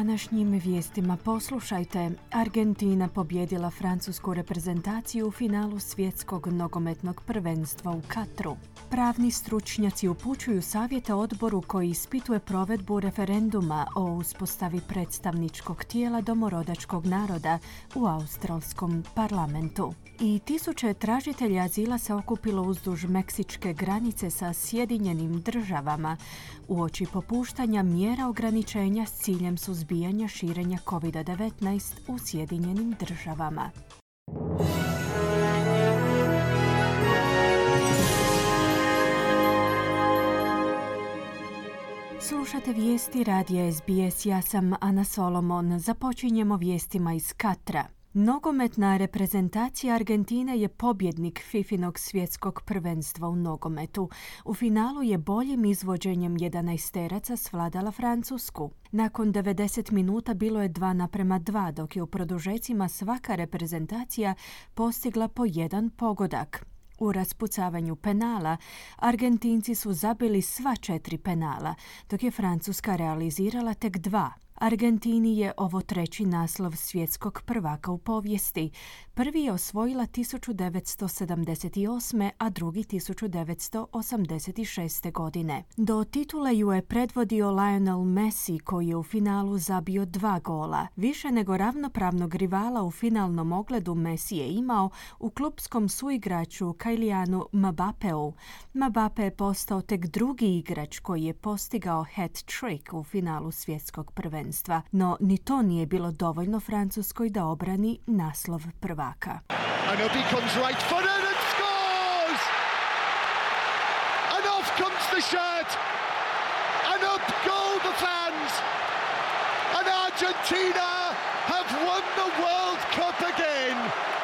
Današnjim vijestima poslušajte. Argentina pobjedila francusku reprezentaciju u finalu svjetskog nogometnog prvenstva u Katru. Pravni stručnjaci upućuju savjeta odboru koji ispituje provedbu referenduma o uspostavi predstavničkog tijela domorodačkog naroda u australskom parlamentu. I tisuće tražitelja azila se okupilo uzduž meksičke granice sa Sjedinjenim državama u oči popuštanja mjera ograničenja s ciljem suzbijanja širenja COVID-19 u Sjedinjenim državama. Slušate vijesti radija SBS, ja sam Ana Solomon. Započinjemo vijestima iz Katra. Nogometna reprezentacija Argentine je pobjednik Fifinog svjetskog prvenstva u nogometu. U finalu je boljim izvođenjem 11 svladala Francusku. Nakon 90 minuta bilo je 2 naprema 2, dok je u produžecima svaka reprezentacija postigla po jedan pogodak. U raspucavanju penala Argentinci su zabili sva četiri penala, dok je Francuska realizirala tek dva. Argentini je ovo treći naslov svjetskog prvaka u povijesti. Prvi je osvojila 1978. a drugi 1986. godine. Do titule ju je predvodio Lionel Messi koji je u finalu zabio dva gola. Više nego ravnopravnog rivala u finalnom ogledu Messi je imao u klubskom suigraču Kajlijanu Mbapeu. Mbappe je postao tek drugi igrač koji je postigao hat-trick u finalu svjetskog prvenstva prvenstva, no ni to nije bilo dovoljno Francuskoj da obrani naslov prvaka. Argentina have won the World Cup again!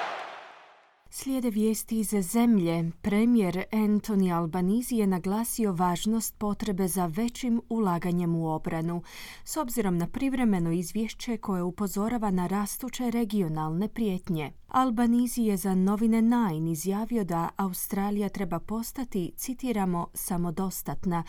Slijede vijesti iz zemlje. Premijer Anthony Albanizi je naglasio važnost potrebe za većim ulaganjem u obranu, s obzirom na privremeno izvješće koje upozorava na rastuće regionalne prijetnje. Albanizi je za novine Nine izjavio da Australija treba postati, citiramo, samodostatna,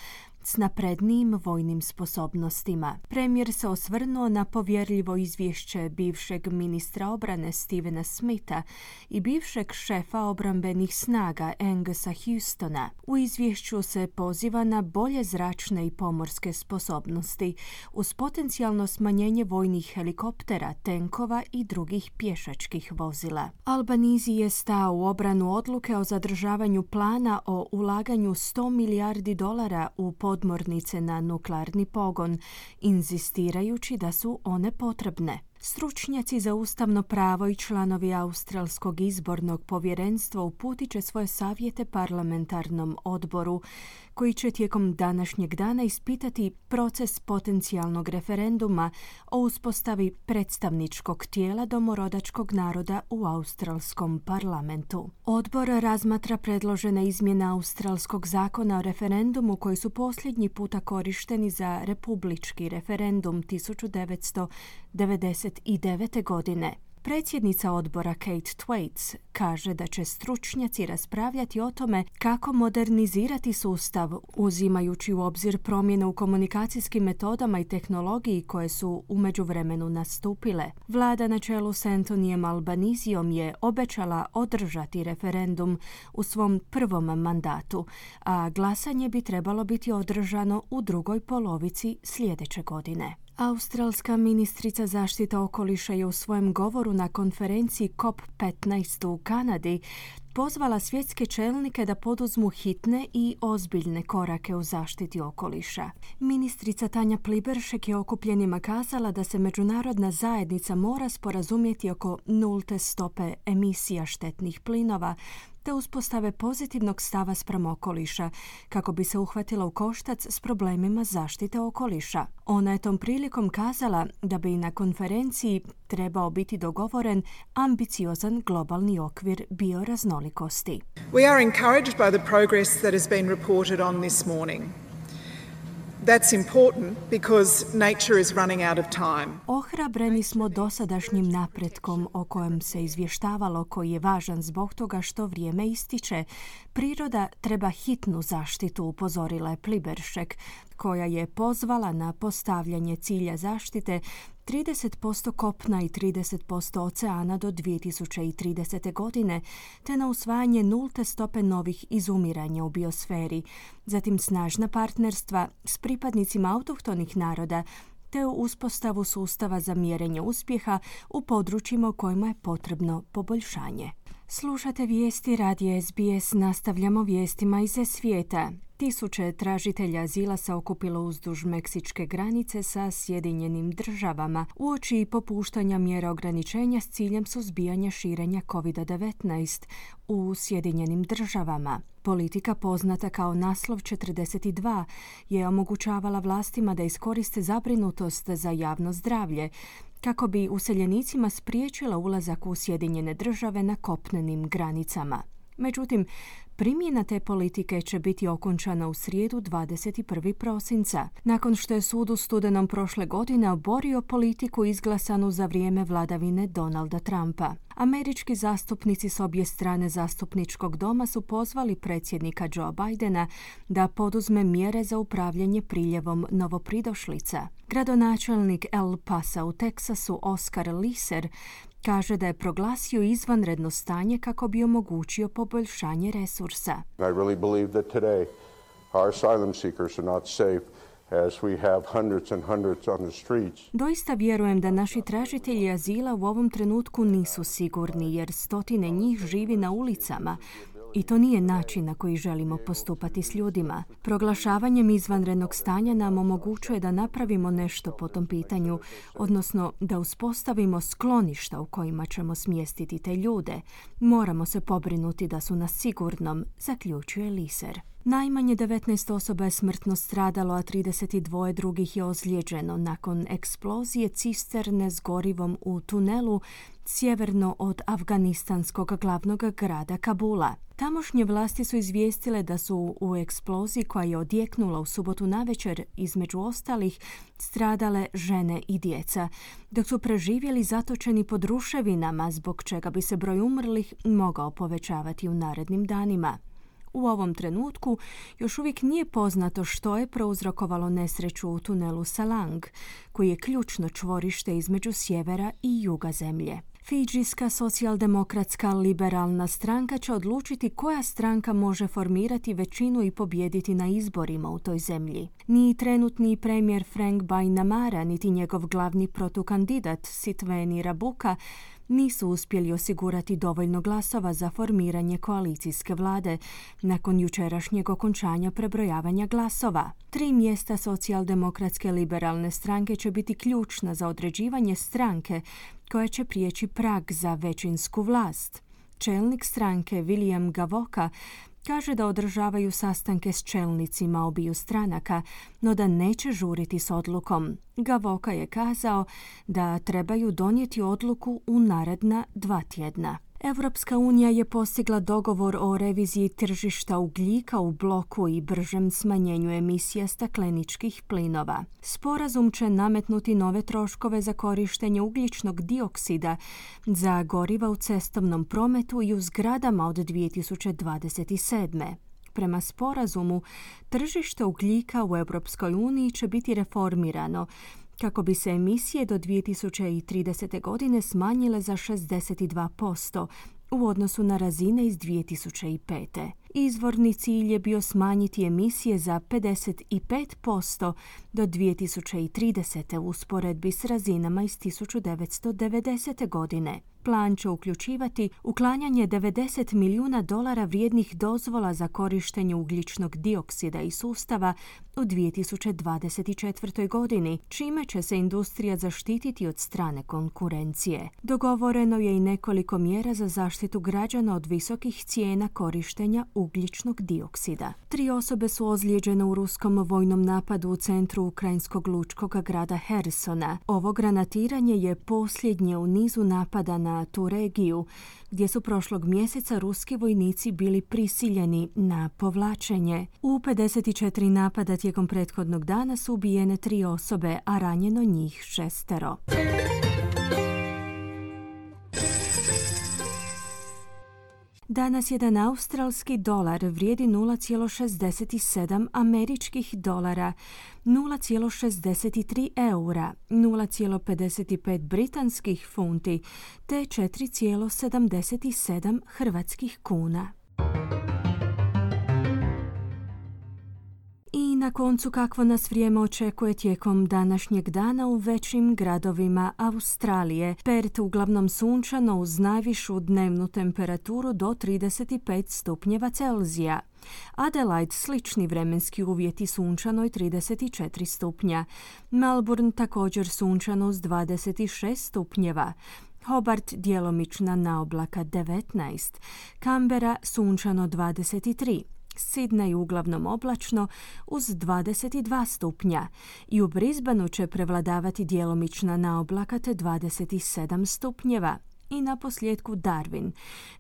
s naprednijim vojnim sposobnostima. Premijer se osvrnuo na povjerljivo izvješće bivšeg ministra obrane Stevena Smitha i bivšeg šefa obrambenih snaga Angusa Houstona. U izvješću se poziva na bolje zračne i pomorske sposobnosti uz potencijalno smanjenje vojnih helikoptera, tenkova i drugih pješačkih vozila. Albanizi je stao u obranu odluke o zadržavanju plana o ulaganju 100 milijardi dolara u pod podmornice na nuklearni pogon, inzistirajući da su one potrebne. Stručnjaci za ustavno pravo i članovi Australskog izbornog povjerenstva uputit će svoje savjete parlamentarnom odboru koji će tijekom današnjeg dana ispitati proces potencijalnog referenduma o uspostavi predstavničkog tijela domorodačkog naroda u australskom parlamentu. Odbor razmatra predložene izmjene australskog zakona o referendumu koji su posljednji puta korišteni za republički referendum 1999. godine. Predsjednica odbora Kate Thwaites kaže da će stručnjaci raspravljati o tome kako modernizirati sustav uzimajući u obzir promjene u komunikacijskim metodama i tehnologiji koje su u međuvremenu nastupile. Vlada na čelu s Antonijem Albanizijom je obećala održati referendum u svom prvom mandatu, a glasanje bi trebalo biti održano u drugoj polovici sljedeće godine. Australska ministrica zaštita okoliša je u svojem govoru na konferenciji COP15 u Kanadi pozvala svjetske čelnike da poduzmu hitne i ozbiljne korake u zaštiti okoliša. Ministrica Tanja Pliberšek je okupljenima kazala da se međunarodna zajednica mora sporazumjeti oko nulte stope emisija štetnih plinova te uspostave pozitivnog stava spram okoliša, kako bi se uhvatila u koštac s problemima zaštite okoliša. Ona je tom prilikom kazala da bi na konferenciji trebao biti dogovoren ambiciozan globalni okvir bioraznolikosti. We are encouraged by the progress that has been reported on this morning. That's important because nature is running out of time. Ohrabreni smo dosadašnjim napretkom o kojem se izvještavalo koji je važan zbog toga što vrijeme ističe. Priroda treba hitnu zaštitu, upozorila je Pliberšek, koja je pozvala na postavljanje cilja zaštite 30% kopna i 30% oceana do 2030. godine, te na usvajanje nulte stope novih izumiranja u biosferi, zatim snažna partnerstva s pripadnicima autohtonih naroda, te u uspostavu sustava za mjerenje uspjeha u područjima u kojima je potrebno poboljšanje. Slušate vijesti radija SBS, nastavljamo vijestima iz svijeta. Tisuće tražitelja azila se okupilo uzduž meksičke granice sa Sjedinjenim državama uoči popuštanja mjera ograničenja s ciljem suzbijanja širenja COVID-19 u Sjedinjenim državama. Politika poznata kao naslov 42 je omogućavala vlastima da iskoriste zabrinutost za javno zdravlje kako bi useljenicima spriječila ulazak u Sjedinjene države na kopnenim granicama. Međutim, Primjena te politike će biti okončana u srijedu 21. prosinca, nakon što je sud u studenom prošle godine oborio politiku izglasanu za vrijeme vladavine Donalda Trumpa. Američki zastupnici s obje strane zastupničkog doma su pozvali predsjednika Joe Bidena da poduzme mjere za upravljanje priljevom novopridošlica. Gradonačelnik El Pasa u Teksasu Oscar Liser kaže da je proglasio izvanredno stanje kako bi omogućio poboljšanje resursa. I really believe that today our asylum seekers are not safe as we have hundreds and hundreds on the streets. Doista vjerujem da naši tražitelji azila u ovom trenutku nisu sigurni jer stotine njih živi na ulicama, i to nije način na koji želimo postupati s ljudima. Proglašavanjem izvanrednog stanja nam omogućuje da napravimo nešto po tom pitanju, odnosno da uspostavimo skloništa u kojima ćemo smjestiti te ljude. Moramo se pobrinuti da su na sigurnom, zaključuje Liser. Najmanje 19 osoba je smrtno stradalo, a 32 drugih je ozlijeđeno nakon eksplozije cisterne s gorivom u tunelu sjeverno od afganistanskog glavnog grada Kabula. Tamošnje vlasti su izvijestile da su u eksploziji koja je odjeknula u subotu navečer između ostalih stradale žene i djeca, dok su preživjeli zatočeni pod ruševinama zbog čega bi se broj umrlih mogao povećavati u narednim danima. U ovom trenutku još uvijek nije poznato što je prouzrokovalo nesreću u tunelu Salang, koji je ključno čvorište između sjevera i juga zemlje. Fidžijska socijaldemokratska liberalna stranka će odlučiti koja stranka može formirati većinu i pobijediti na izborima u toj zemlji. Ni trenutni premijer Frank Bainamara, niti njegov glavni protukandidat Sitveni Rabuka nisu uspjeli osigurati dovoljno glasova za formiranje koalicijske vlade nakon jučerašnjeg okončanja prebrojavanja glasova. Tri mjesta socijaldemokratske liberalne stranke će biti ključna za određivanje stranke koja će prijeći prag za većinsku vlast. Čelnik stranke William Gavoka kaže da održavaju sastanke s čelnicima obiju stranaka, no da neće žuriti s odlukom. Gavoka je kazao da trebaju donijeti odluku u naredna dva tjedna. Europska unija je postigla dogovor o reviziji tržišta ugljika u bloku i bržem smanjenju emisija stakleničkih plinova. Sporazum će nametnuti nove troškove za korištenje ugljičnog dioksida za goriva u cestovnom prometu i u zgradama od 2027. Prema sporazumu, tržište ugljika u Europskoj uniji će biti reformirano kako bi se emisije do 2030. godine smanjile za 62% u odnosu na razine iz 2005. Izvorni cilj je bio smanjiti emisije za 55% do 2030. u usporedbi s razinama iz 1990. godine. Plan će uključivati uklanjanje 90 milijuna dolara vrijednih dozvola za korištenje ugljičnog dioksida i sustava u 2024. godini, čime će se industrija zaštititi od strane konkurencije. Dogovoreno je i nekoliko mjera za zaštitu građana od visokih cijena korištenja ugljičnog dioksida. Tri osobe su ozlijeđene u ruskom vojnom napadu u centru ukrajinskog lučkog grada Hersona. Ovo granatiranje je posljednje u nizu napada na tu regiju, gdje su prošlog mjeseca ruski vojnici bili prisiljeni na povlačenje. U 54 napada tijekom prethodnog dana su ubijene tri osobe, a ranjeno njih šestero. Danas jedan australski dolar vrijedi 0,67 američkih dolara, 0,63 eura, 0,55 britanskih funti te 4,77 hrvatskih kuna. Na koncu kakvo nas vrijeme očekuje tijekom današnjeg dana u većim gradovima Australije. Pert uglavnom sunčano uz najvišu dnevnu temperaturu do 35 stupnjeva Celzija. Adelaide slični vremenski uvjeti sunčano i 34 stupnja. Melbourne također sunčano uz 26 stupnjeva. Hobart djelomična na oblaka 19. Kambera sunčano 23. Sidney uglavnom oblačno uz 22 stupnja i u Brisbaneu će prevladavati djelomična naoblaka te 27 stupnjeva i na posljedku Darwin,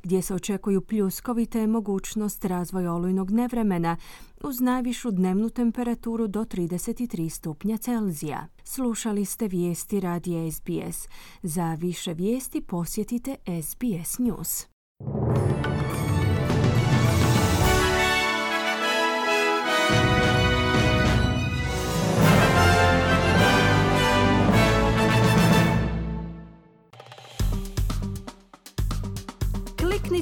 gdje se očekuju pljuskovi mogućnost razvoja olujnog nevremena uz najvišu dnevnu temperaturu do 33 stupnja Celzija. Slušali ste vijesti radija SBS. Za više vijesti posjetite SBS News.